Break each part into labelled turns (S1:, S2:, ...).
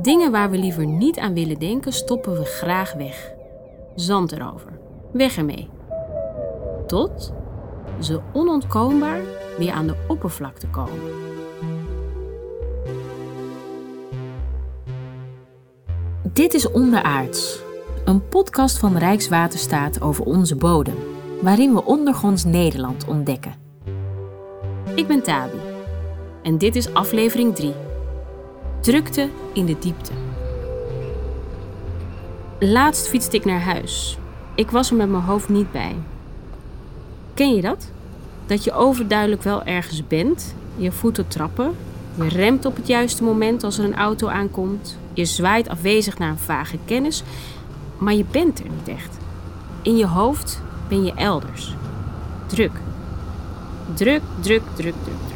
S1: Dingen waar we liever niet aan willen denken, stoppen we graag weg. Zand erover. Weg ermee. Tot ze onontkoombaar weer aan de oppervlakte komen. Dit is Onderaards, een podcast van Rijkswaterstaat over onze bodem, waarin we ondergronds Nederland ontdekken. Ik ben Tabi en dit is aflevering 3. Drukte in de diepte. Laatst fietste ik naar huis. Ik was er met mijn hoofd niet bij. Ken je dat? Dat je overduidelijk wel ergens bent, je voeten trappen, je remt op het juiste moment als er een auto aankomt, je zwaait afwezig naar een vage kennis, maar je bent er niet echt. In je hoofd ben je elders. Druk. Druk, druk, druk, druk.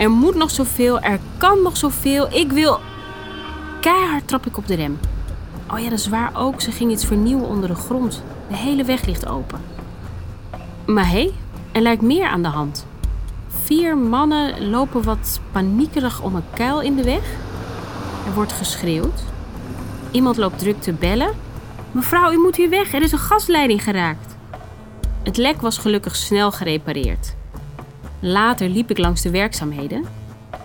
S1: Er moet nog zoveel, er kan nog zoveel. Ik wil. Keihard trap ik op de rem. Oh ja, dat is waar ook. Ze ging iets vernieuwen onder de grond. De hele weg ligt open. Maar hé, hey, er lijkt meer aan de hand. Vier mannen lopen wat paniekerig om een kuil in de weg. Er wordt geschreeuwd. Iemand loopt druk te bellen. Mevrouw, u moet hier weg, er is een gasleiding geraakt. Het lek was gelukkig snel gerepareerd. Later liep ik langs de werkzaamheden.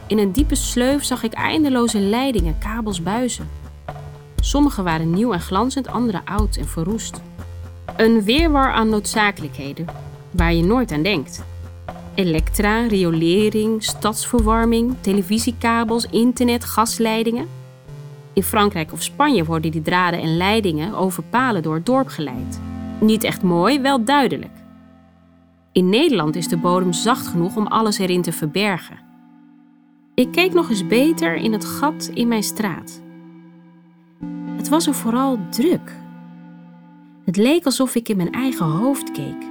S1: In een diepe sleuf zag ik eindeloze leidingen, kabels, buizen. Sommige waren nieuw en glanzend, andere oud en verroest. Een weerwar aan noodzakelijkheden, waar je nooit aan denkt. Elektra, riolering, stadsverwarming, televisiekabels, internet, gasleidingen. In Frankrijk of Spanje worden die draden en leidingen over palen door het dorp geleid. Niet echt mooi, wel duidelijk. In Nederland is de bodem zacht genoeg om alles erin te verbergen. Ik keek nog eens beter in het gat in mijn straat. Het was er vooral druk. Het leek alsof ik in mijn eigen hoofd keek.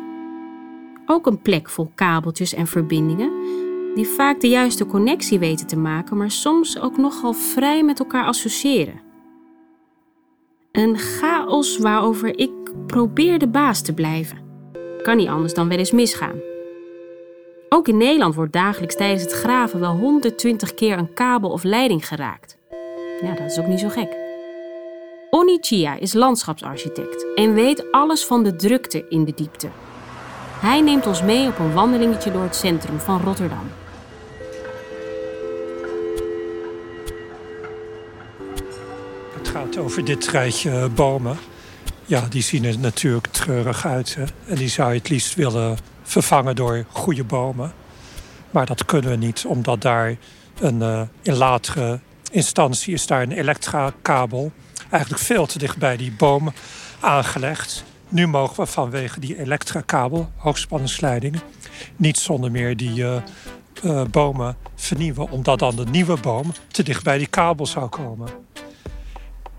S1: Ook een plek vol kabeltjes en verbindingen, die vaak de juiste connectie weten te maken, maar soms ook nogal vrij met elkaar associëren. Een chaos waarover ik probeer de baas te blijven. Kan niet anders dan wel eens misgaan. Ook in Nederland wordt dagelijks tijdens het graven wel 120 keer een kabel of leiding geraakt. Ja, dat is ook niet zo gek. Onni Chia is landschapsarchitect en weet alles van de drukte in de diepte. Hij neemt ons mee op een wandelingetje door het centrum van Rotterdam.
S2: Het gaat over dit rijtje bomen. Ja, die zien er natuurlijk treurig uit. En die zou je het liefst willen vervangen door goede bomen. Maar dat kunnen we niet, omdat daar een, uh, latere instantie is daar een elektrakabel eigenlijk veel te dicht bij die bomen aangelegd. Nu mogen we vanwege die elektrakabel, hoogspanningsleidingen, niet zonder meer die uh, uh, bomen vernieuwen, omdat dan de nieuwe boom te dicht bij die kabel zou komen.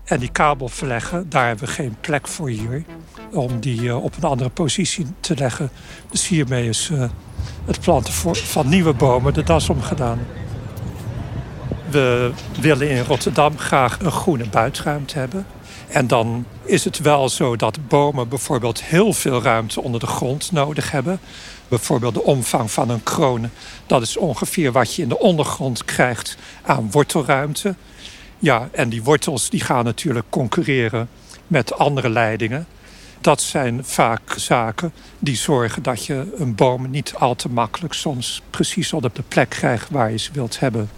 S2: En die kabel verleggen, daar hebben we geen plek voor hier. Om die uh, op een andere positie te leggen. Dus hiermee is het planten van nieuwe bomen de das omgedaan. We willen in Rotterdam graag een groene buitenruimte hebben. En dan is het wel zo dat bomen bijvoorbeeld heel veel ruimte onder de grond nodig hebben. Bijvoorbeeld de omvang van een kroon, dat is ongeveer wat je in de ondergrond krijgt aan wortelruimte. Ja, en die wortels die gaan natuurlijk concurreren met andere leidingen. Dat zijn vaak zaken die zorgen dat je een boom niet al te makkelijk soms precies op de plek krijgt waar je ze wilt hebben.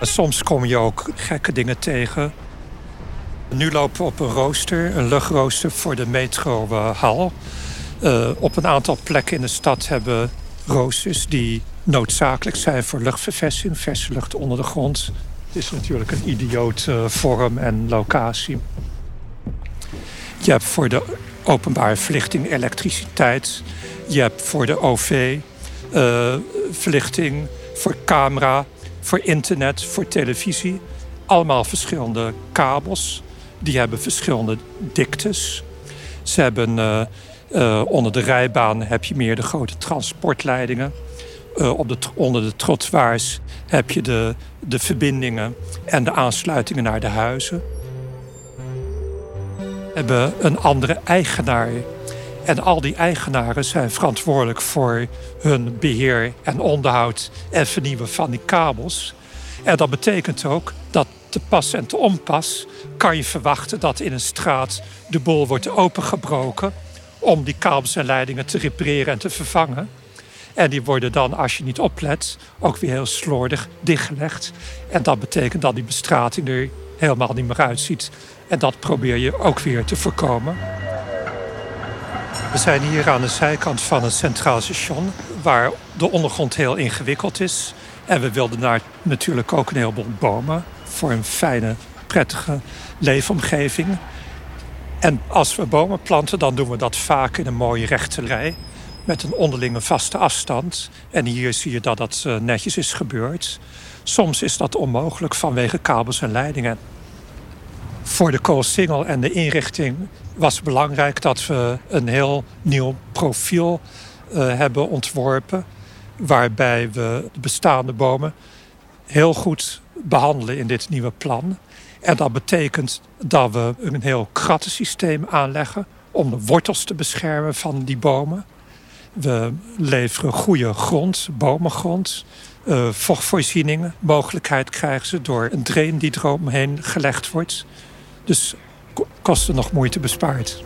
S2: Soms kom je ook gekke dingen tegen. Nu lopen we op een rooster, een luchtrooster voor de metrohal. Uh, op een aantal plekken in de stad hebben roosters die noodzakelijk zijn voor luchtverversing, verse lucht onder de grond. Het is natuurlijk een idioot uh, vorm en locatie. Je hebt voor de openbare verlichting elektriciteit. Je hebt voor de OV uh, verlichting, voor camera, voor internet, voor televisie. Allemaal verschillende kabels. Die hebben verschillende diktes. Ze hebben uh, onder de rijbaan heb je meer de grote transportleidingen. Uh, op de, onder de trottoirs heb je de, de verbindingen en de aansluitingen naar de huizen. Hebben een andere eigenaar. En al die eigenaren zijn verantwoordelijk voor hun beheer en onderhoud en vernieuwen van die kabels. En dat betekent ook dat te pas en te onpas kan je verwachten dat in een straat de boel wordt opengebroken om die kabels en leidingen te repareren en te vervangen. En die worden dan, als je niet oplet, ook weer heel slordig dichtgelegd. En dat betekent dat die bestrating er helemaal niet meer uitziet. En dat probeer je ook weer te voorkomen. We zijn hier aan de zijkant van het Centraal Station, waar de ondergrond heel ingewikkeld is. En we wilden daar natuurlijk ook een heleboel bomen voor een fijne, prettige leefomgeving. En als we bomen planten, dan doen we dat vaak in een mooie rechte rij. Met een onderlinge vaste afstand. En hier zie je dat dat eh, netjes is gebeurd. Soms is dat onmogelijk vanwege kabels en leidingen. Voor de koolsingel en de inrichting was het belangrijk dat we een heel nieuw profiel uh, hebben ontworpen. Waarbij we de bestaande bomen heel goed behandelen in dit nieuwe plan. En dat betekent dat we een heel krattensysteem aanleggen om de wortels te beschermen van die bomen. We leveren goede grond, bomengrond, uh, vochtvoorzieningen. Mogelijkheid krijgen ze door een drain die eromheen gelegd wordt. Dus kosten nog moeite bespaard.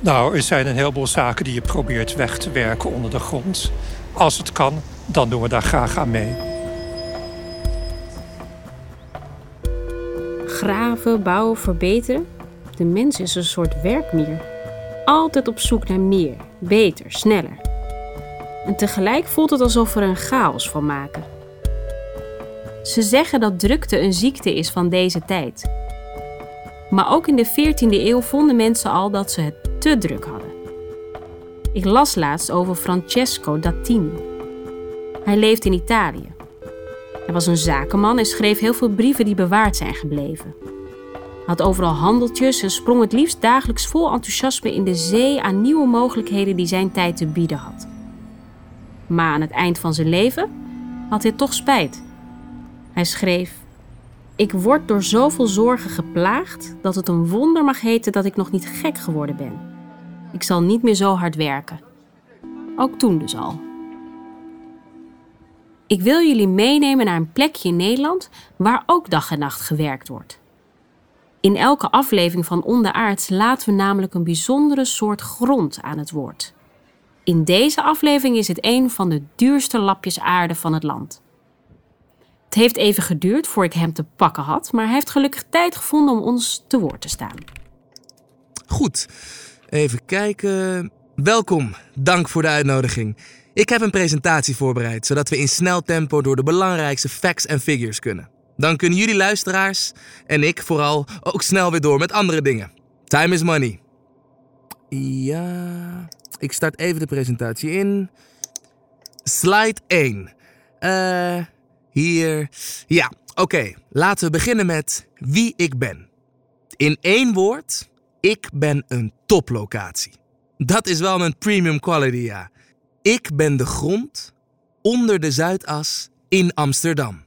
S2: Nou, er zijn een heleboel zaken die je probeert weg te werken onder de grond. Als het kan, dan doen we daar graag aan mee.
S1: Graven, bouwen, verbeteren. De mens is een soort werkmier. Altijd op zoek naar meer, beter, sneller. En tegelijk voelt het alsof we er een chaos van maken. Ze zeggen dat drukte een ziekte is van deze tijd. Maar ook in de 14e eeuw vonden mensen al dat ze het te druk hadden. Ik las laatst over Francesco Dattini. Hij leeft in Italië. Hij was een zakenman en schreef heel veel brieven die bewaard zijn gebleven. Had overal handeltjes en sprong het liefst dagelijks vol enthousiasme in de zee aan nieuwe mogelijkheden die zijn tijd te bieden had. Maar aan het eind van zijn leven had hij toch spijt. Hij schreef: Ik word door zoveel zorgen geplaagd dat het een wonder mag heten dat ik nog niet gek geworden ben. Ik zal niet meer zo hard werken. Ook toen dus al. Ik wil jullie meenemen naar een plekje in Nederland waar ook dag en nacht gewerkt wordt. In elke aflevering van Onderaards laten we namelijk een bijzondere soort grond aan het woord. In deze aflevering is het een van de duurste lapjes aarde van het land. Het heeft even geduurd voor ik hem te pakken had, maar hij heeft gelukkig tijd gevonden om ons te woord te staan.
S3: Goed, even kijken. Welkom, dank voor de uitnodiging. Ik heb een presentatie voorbereid, zodat we in snel tempo door de belangrijkste facts en figures kunnen. Dan kunnen jullie luisteraars en ik vooral ook snel weer door met andere dingen. Time is money. Ja, ik start even de presentatie in. Slide 1. Eh, hier. Ja, oké. Laten we beginnen met wie ik ben. In één woord, ik ben een toplocatie. Dat is wel mijn premium quality, ja. Ik ben de grond onder de Zuidas in Amsterdam.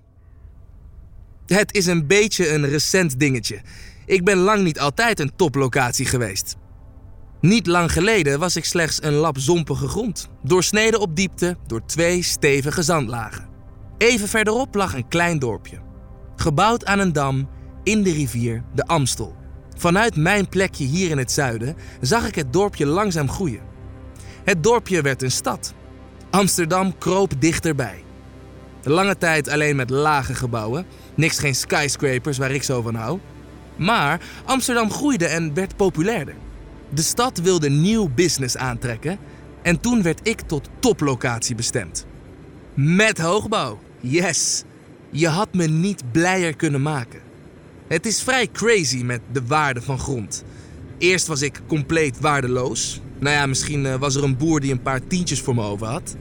S3: Het is een beetje een recent dingetje. Ik ben lang niet altijd een toplocatie geweest. Niet lang geleden was ik slechts een lap zompige grond, doorsneden op diepte door twee stevige zandlagen. Even verderop lag een klein dorpje, gebouwd aan een dam in de rivier de Amstel. Vanuit mijn plekje hier in het zuiden zag ik het dorpje langzaam groeien. Het dorpje werd een stad. Amsterdam kroop dichterbij. Lange tijd alleen met lage gebouwen, niks geen skyscrapers waar ik zo van hou. Maar Amsterdam groeide en werd populairder. De stad wilde nieuw business aantrekken en toen werd ik tot toplocatie bestemd. Met hoogbouw, yes! Je had me niet blijer kunnen maken. Het is vrij crazy met de waarde van grond. Eerst was ik compleet waardeloos. Nou ja, misschien eh, was er een boer die een paar tientjes voor me over had.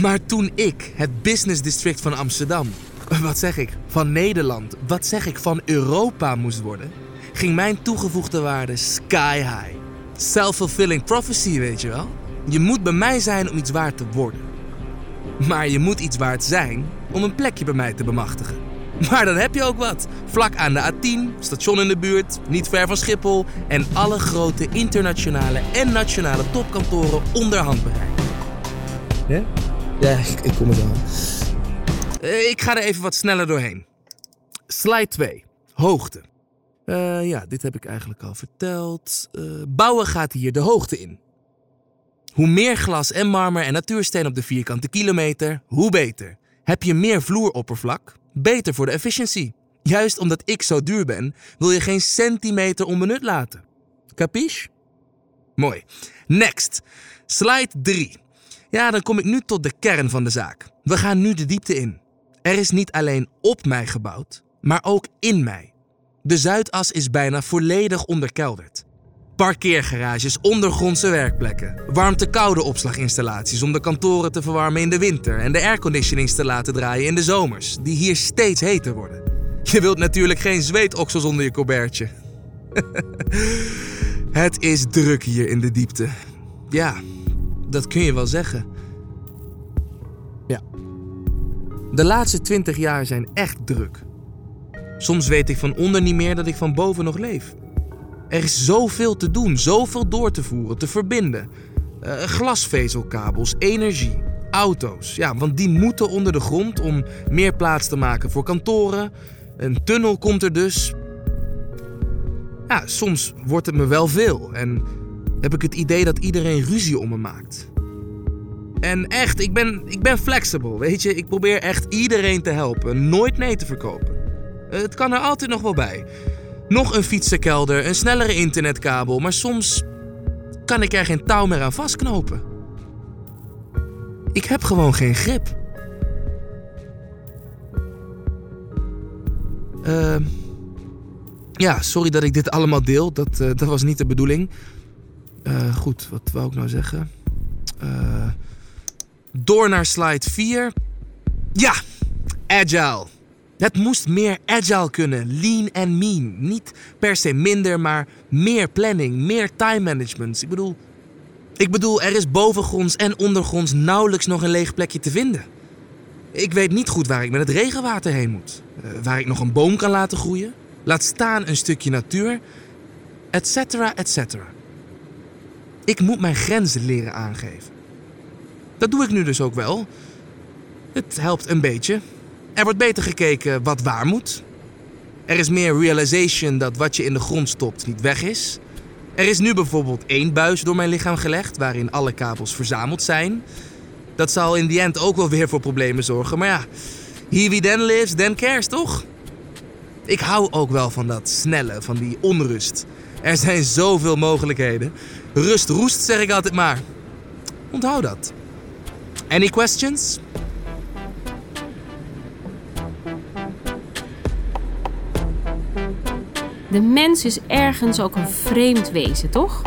S3: Maar toen ik het business district van Amsterdam, wat zeg ik, van Nederland, wat zeg ik, van Europa moest worden, ging mijn toegevoegde waarde sky high. Self-fulfilling prophecy, weet je wel? Je moet bij mij zijn om iets waard te worden. Maar je moet iets waard zijn om een plekje bij mij te bemachtigen. Maar dan heb je ook wat. Vlak aan de A10, station in de buurt, niet ver van Schiphol en alle grote internationale en nationale topkantoren onder handbereik. Ja? Ja, ik, kom er aan. Eh, ik ga er even wat sneller doorheen. Slide 2. Hoogte. Eh, ja, dit heb ik eigenlijk al verteld. Eh, bouwen gaat hier de hoogte in. Hoe meer glas en marmer en natuursteen op de vierkante kilometer, hoe beter. Heb je meer vloeroppervlak? Beter voor de efficiëntie. Juist omdat ik zo duur ben, wil je geen centimeter onbenut laten. Capiche? Mooi. Next. Slide 3. Ja, dan kom ik nu tot de kern van de zaak. We gaan nu de diepte in. Er is niet alleen op mij gebouwd, maar ook in mij. De Zuidas is bijna volledig onderkelderd. Parkeergarages, ondergrondse werkplekken, warmte-koude opslaginstallaties om de kantoren te verwarmen in de winter en de airconditionings te laten draaien in de zomers, die hier steeds heter worden. Je wilt natuurlijk geen zweetoksels onder je colbertje. Het is druk hier in de diepte. Ja, dat kun je wel zeggen. De laatste twintig jaar zijn echt druk. Soms weet ik van onder niet meer dat ik van boven nog leef. Er is zoveel te doen, zoveel door te voeren, te verbinden. Uh, glasvezelkabels, energie, auto's. Ja, want die moeten onder de grond om meer plaats te maken voor kantoren. Een tunnel komt er dus. Ja, soms wordt het me wel veel en heb ik het idee dat iedereen ruzie om me maakt. En echt, ik ben, ik ben flexible, weet je. Ik probeer echt iedereen te helpen, nooit nee te verkopen. Het kan er altijd nog wel bij. Nog een fietsenkelder, een snellere internetkabel, maar soms kan ik er geen touw meer aan vastknopen. Ik heb gewoon geen grip. Uh, ja, sorry dat ik dit allemaal deel. Dat, uh, dat was niet de bedoeling. Uh, goed, wat wou ik nou zeggen? Uh, door naar slide 4. Ja, agile. Het moest meer agile kunnen, lean en mean. Niet per se minder, maar meer planning, meer time management. Ik bedoel, ik bedoel, er is bovengronds en ondergronds nauwelijks nog een leeg plekje te vinden. Ik weet niet goed waar ik met het regenwater heen moet. Uh, waar ik nog een boom kan laten groeien. Laat staan een stukje natuur. Etcetera, etcetera. Ik moet mijn grenzen leren aangeven. Dat doe ik nu dus ook wel. Het helpt een beetje. Er wordt beter gekeken wat waar moet. Er is meer realization dat wat je in de grond stopt niet weg is. Er is nu bijvoorbeeld één buis door mijn lichaam gelegd waarin alle kabels verzameld zijn. Dat zal in die end ook wel weer voor problemen zorgen, maar ja, he wie then lives, then cares, toch? Ik hou ook wel van dat snelle, van die onrust. Er zijn zoveel mogelijkheden. Rust roest, zeg ik altijd maar. Onthoud dat. Any questions?
S1: De mens is ergens ook een vreemd wezen, toch?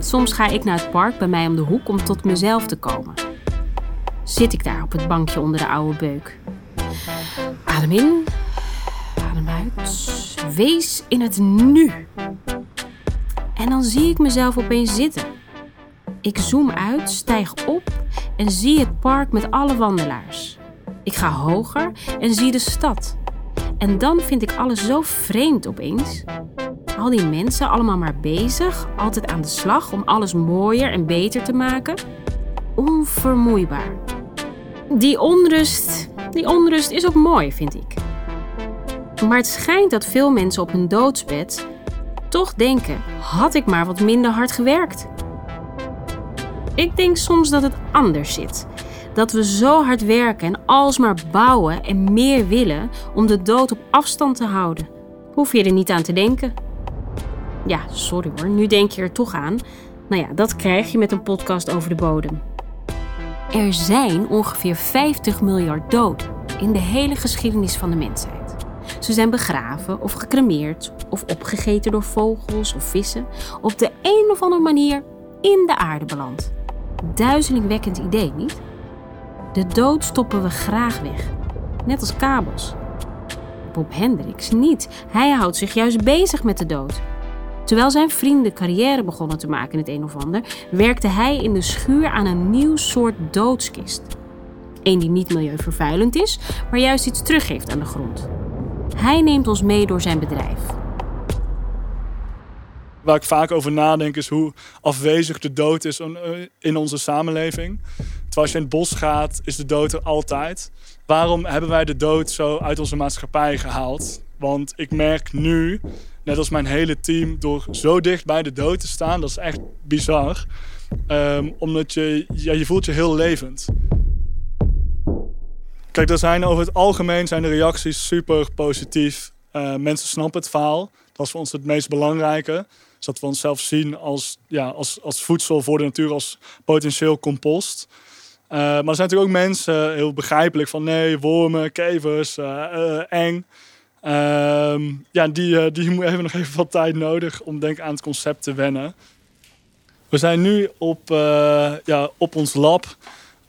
S1: Soms ga ik naar het park bij mij om de hoek om tot mezelf te komen. Zit ik daar op het bankje onder de oude beuk. Adem in, adem uit. Wees in het nu. En dan zie ik mezelf opeens zitten. Ik zoom uit, stijg op en zie het park met alle wandelaars. Ik ga hoger en zie de stad. En dan vind ik alles zo vreemd opeens. Al die mensen allemaal maar bezig, altijd aan de slag om alles mooier en beter te maken. Onvermoeibaar. Die onrust, die onrust is ook mooi, vind ik. Maar het schijnt dat veel mensen op hun doodsbed toch denken: had ik maar wat minder hard gewerkt. Ik denk soms dat het anders zit. Dat we zo hard werken en alsmaar bouwen en meer willen om de dood op afstand te houden. Hoef je er niet aan te denken. Ja, sorry hoor, nu denk je er toch aan. Nou ja, dat krijg je met een podcast over de bodem. Er zijn ongeveer 50 miljard doden in de hele geschiedenis van de mensheid. Ze zijn begraven of gecremeerd of opgegeten door vogels of vissen. Op de een of andere manier in de aarde beland. Duizelingwekkend idee, niet? De dood stoppen we graag weg, net als kabels. Bob Hendricks niet. Hij houdt zich juist bezig met de dood. Terwijl zijn vrienden carrière begonnen te maken in het een of ander, werkte hij in de schuur aan een nieuw soort doodskist. Eén die niet milieuvervuilend is, maar juist iets teruggeeft aan de grond. Hij neemt ons mee door zijn bedrijf.
S4: Waar ik vaak over nadenk is hoe afwezig de dood is in onze samenleving. Terwijl als je in het bos gaat, is de dood er altijd. Waarom hebben wij de dood zo uit onze maatschappij gehaald? Want ik merk nu, net als mijn hele team, door zo dicht bij de dood te staan, dat is echt bizar. Ehm, omdat je, ja, je voelt je heel levend. Kijk, er zijn over het algemeen zijn de reacties super positief. Uh, mensen snappen het verhaal. Dat is voor ons het meest belangrijke. Dat we onszelf zien als, ja, als, als voedsel voor de natuur, als potentieel compost. Uh, maar er zijn natuurlijk ook mensen, heel begrijpelijk, van nee, wormen, kevers, uh, eng. Ehm, ja, die, die hebben nog even wat tijd nodig om denk aan het concept te wennen. We zijn nu op, ja, op ons lab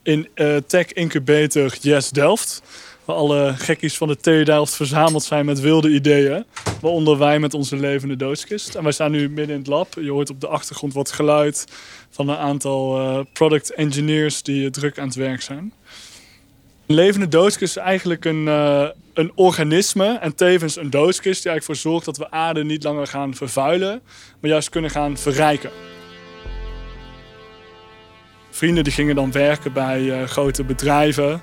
S4: in Tech Incubator Yes Delft. Waar alle gekkies van de TU verzameld zijn met wilde ideeën. Waaronder wij met onze levende doodskist. En wij staan nu midden in het lab. Je hoort op de achtergrond wat geluid van een aantal uh, product engineers die druk aan het werk zijn. Een levende doodskist is eigenlijk een, uh, een organisme en tevens een doodskist die eigenlijk voor zorgt dat we aarde niet langer gaan vervuilen, maar juist kunnen gaan verrijken. Vrienden die gingen dan werken bij grote bedrijven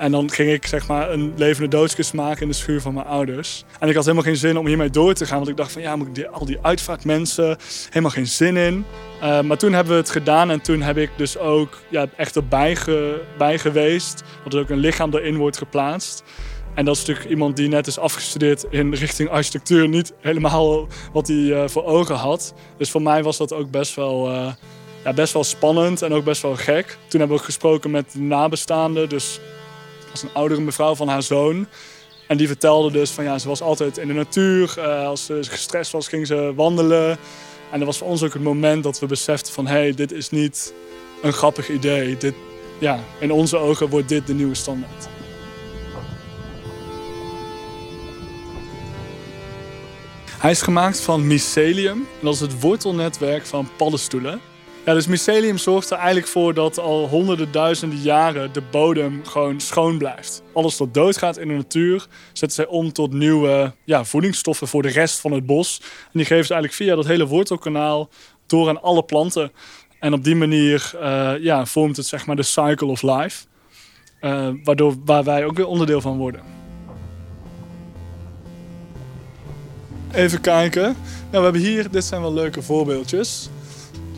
S4: en dan ging ik zeg maar een levende doodskist maken in de schuur van mijn ouders. En ik had helemaal geen zin om hiermee door te gaan. Want ik dacht van ja, moet ik al die uitvaartmensen, helemaal geen zin in. Uh, maar toen hebben we het gedaan en toen heb ik dus ook ja, echt erbij bij geweest. Dat er ook een lichaam erin wordt geplaatst. En dat is natuurlijk iemand die net is afgestudeerd in richting architectuur. Niet helemaal wat hij uh, voor ogen had. Dus voor mij was dat ook best wel, uh, ja, best wel spannend en ook best wel gek. Toen hebben we gesproken met de nabestaanden. Dus was een oudere mevrouw van haar zoon. En die vertelde dus van ja, ze was altijd in de natuur. Uh, als ze gestrest was, ging ze wandelen. En dat was voor ons ook het moment dat we beseften van hé, hey, dit is niet een grappig idee. Dit, ja, in onze ogen wordt dit de nieuwe standaard. Hij is gemaakt van mycelium. En dat is het wortelnetwerk van paddenstoelen. Ja, dus mycelium zorgt er eigenlijk voor dat al honderden duizenden jaren de bodem gewoon schoon blijft. Alles dat doodgaat in de natuur zetten zij om tot nieuwe ja, voedingsstoffen voor de rest van het bos. En die geven ze eigenlijk via dat hele wortelkanaal door aan alle planten. En op die manier uh, ja, vormt het zeg maar de cycle of life. Uh, waardoor, waar wij ook weer onderdeel van worden. Even kijken. Nou, we hebben hier, dit zijn wel leuke voorbeeldjes.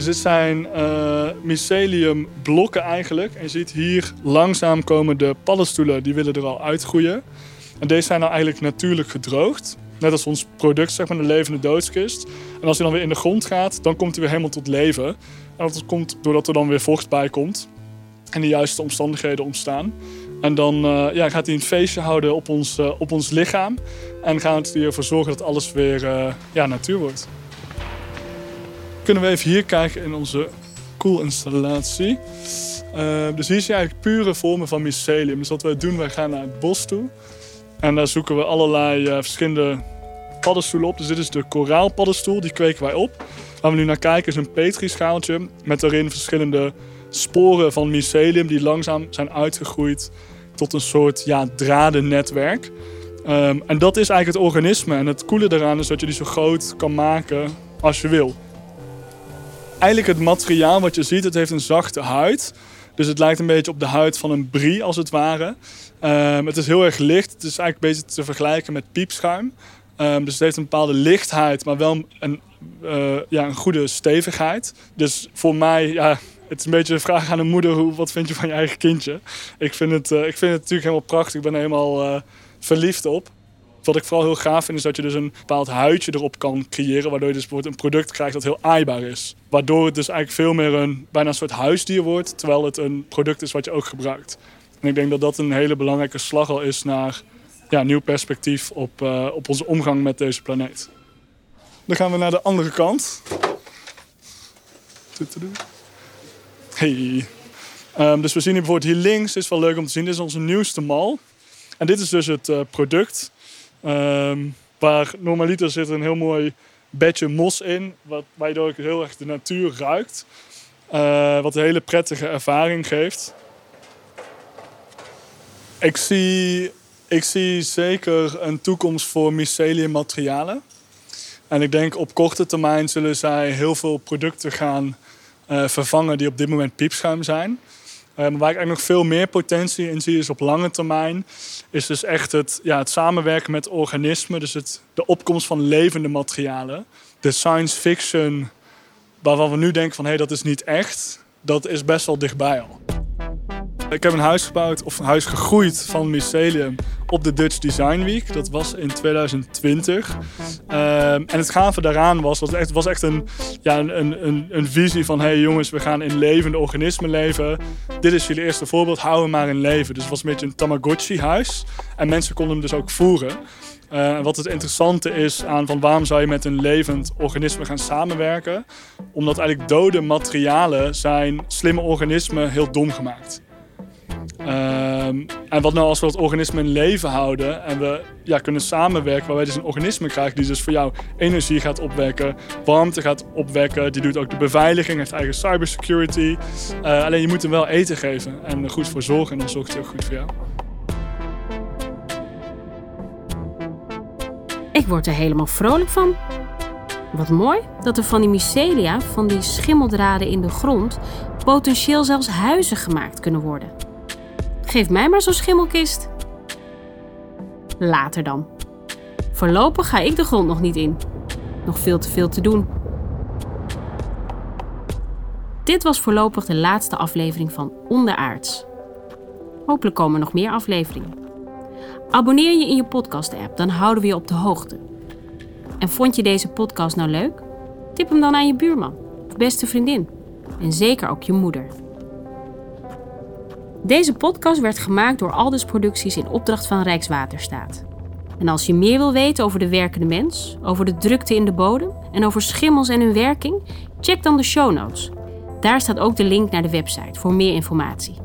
S4: Dit zijn uh, mycelium blokken eigenlijk. En je ziet hier langzaam komen de paddenstoelen, die willen er al uitgroeien. En deze zijn nou eigenlijk natuurlijk gedroogd. Net als ons product, zeg maar, de levende doodskist. En als hij dan weer in de grond gaat, dan komt hij weer helemaal tot leven. En dat komt doordat er dan weer vocht bij komt. En de juiste omstandigheden ontstaan. En dan uh, ja, gaat hij een feestje houden op ons, uh, op ons lichaam. En gaan we ervoor zorgen dat alles weer ja, natuur wordt kunnen we even hier kijken in onze koelinstallatie. Uh, dus hier zie je eigenlijk pure vormen van mycelium. Dus wat wij doen, wij gaan naar het bos toe. En daar zoeken we allerlei uh, verschillende paddenstoelen op. Dus dit is de koraalpaddenstoel, die kweken wij op. Waar we nu naar kijken is een petrischaaltje met daarin verschillende sporen van mycelium die langzaam zijn uitgegroeid tot een soort ja, dradennetwerk. Um, en dat is eigenlijk het organisme. En het coole daaraan is dat je die zo groot kan maken als je wil eigenlijk het materiaal wat je ziet, het heeft een zachte huid. Dus het lijkt een beetje op de huid van een brie als het ware. Um, het is heel erg licht. Het is eigenlijk een te vergelijken met piepschuim. Um, dus het heeft een bepaalde lichtheid, maar wel een, uh, ja, een goede stevigheid. Dus voor mij, ja, het is een beetje een vraag aan een moeder. Hoe, wat vind je van je eigen kindje? Ik vind het, uh, ik vind het natuurlijk helemaal prachtig. Ik ben helemaal uh, verliefd op. Wat ik vooral heel gaaf vind, is dat je dus een bepaald huidje erop kan creëren. Waardoor je dus bijvoorbeeld een product krijgt dat heel aaibaar is. Waardoor het dus eigenlijk veel meer een, bijna een soort huisdier wordt. Terwijl het een product is wat je ook gebruikt. En ik denk dat dat een hele belangrijke slag al is naar ja, nieuw perspectief op, uh, op onze omgang met deze planeet. Dan gaan we naar de andere kant. Hey. Um, dus we zien hier bijvoorbeeld hier links, is wel leuk om te zien, dit is onze nieuwste mal. En dit is dus het uh, product. Um, waar normaliter zit een heel mooi bedje mos in, wat, waardoor ik heel erg de natuur ruikt. Uh, wat een hele prettige ervaring geeft. Ik zie, ik zie zeker een toekomst voor mycelium materialen. En ik denk op korte termijn zullen zij heel veel producten gaan uh, vervangen die op dit moment piepschuim zijn. Waar ik eigenlijk nog veel meer potentie in zie is op lange termijn. Is dus echt het, ja, het samenwerken met organismen. Dus het, de opkomst van levende materialen. De science fiction waarvan we nu denken van hé, hey, dat is niet echt. Dat is best wel dichtbij al. Ik heb een huis gebouwd, of een huis gegroeid van mycelium op de Dutch Design Week. Dat was in 2020. Ehm, en het gave daaraan was, dat het was echt een, ja, een, een, een visie van... hé hey jongens, we gaan in levende organismen leven. Dit is jullie eerste voorbeeld, hou hem maar in leven. Dus het was een beetje een Tamagotchi-huis. En mensen konden hem dus ook voeren. Uh, wat het interessante is aan van waarom zou je met een levend organisme gaan samenwerken? Omdat eigenlijk dode materialen zijn slimme organismen heel dom gemaakt. Um, en wat nou als we dat organisme in leven houden en we ja, kunnen samenwerken, waar wij dus een organisme krijgen die dus voor jou energie gaat opwekken, warmte gaat opwekken, die doet ook de beveiliging, heeft eigen cybersecurity. Uh, alleen je moet hem wel eten geven en er goed voor zorgen en dan zorgt hij ook goed voor jou.
S1: Ik word er helemaal vrolijk van. Wat mooi dat er van die mycelia, van die schimmeldraden in de grond, potentieel zelfs huizen gemaakt kunnen worden. Geef mij maar zo'n schimmelkist. Later dan. Voorlopig ga ik de grond nog niet in. Nog veel te veel te doen. Dit was voorlopig de laatste aflevering van Onderaards. Hopelijk komen er nog meer afleveringen. Abonneer je in je podcast-app, dan houden we je op de hoogte. En vond je deze podcast nou leuk? Tip hem dan aan je buurman, of beste vriendin. En zeker ook je moeder. Deze podcast werd gemaakt door Aldus Producties in opdracht van Rijkswaterstaat. En als je meer wil weten over de werkende mens, over de drukte in de bodem en over schimmels en hun werking, check dan de show notes. Daar staat ook de link naar de website voor meer informatie.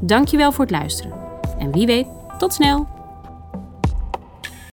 S1: Dankjewel voor het luisteren. En wie weet, tot snel!